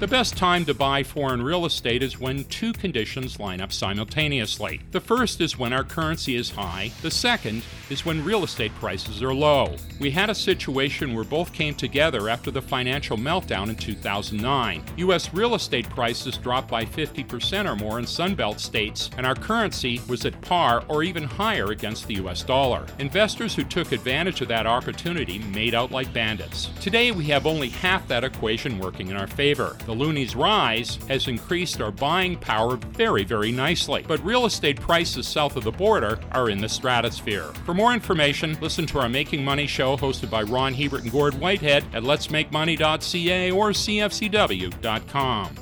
The best time to buy foreign real estate is when two conditions line up simultaneously. The first is when our currency is high, the second is when real estate prices are low. We had a situation where both came together after the financial meltdown in 2009. U.S. real estate prices dropped by 50% or more in Sunbelt states, and our currency was at par or even higher against the U.S. dollar. Investors who took advantage of that opportunity made out like bandits. Today, we have only half that equation working in our favor. The loonies rise has increased our buying power very, very nicely. But real estate prices south of the border are in the stratosphere. For more information, listen to our Making Money show hosted by Ron Hebert and Gord Whitehead at letsmakemoney.ca or cfcw.com.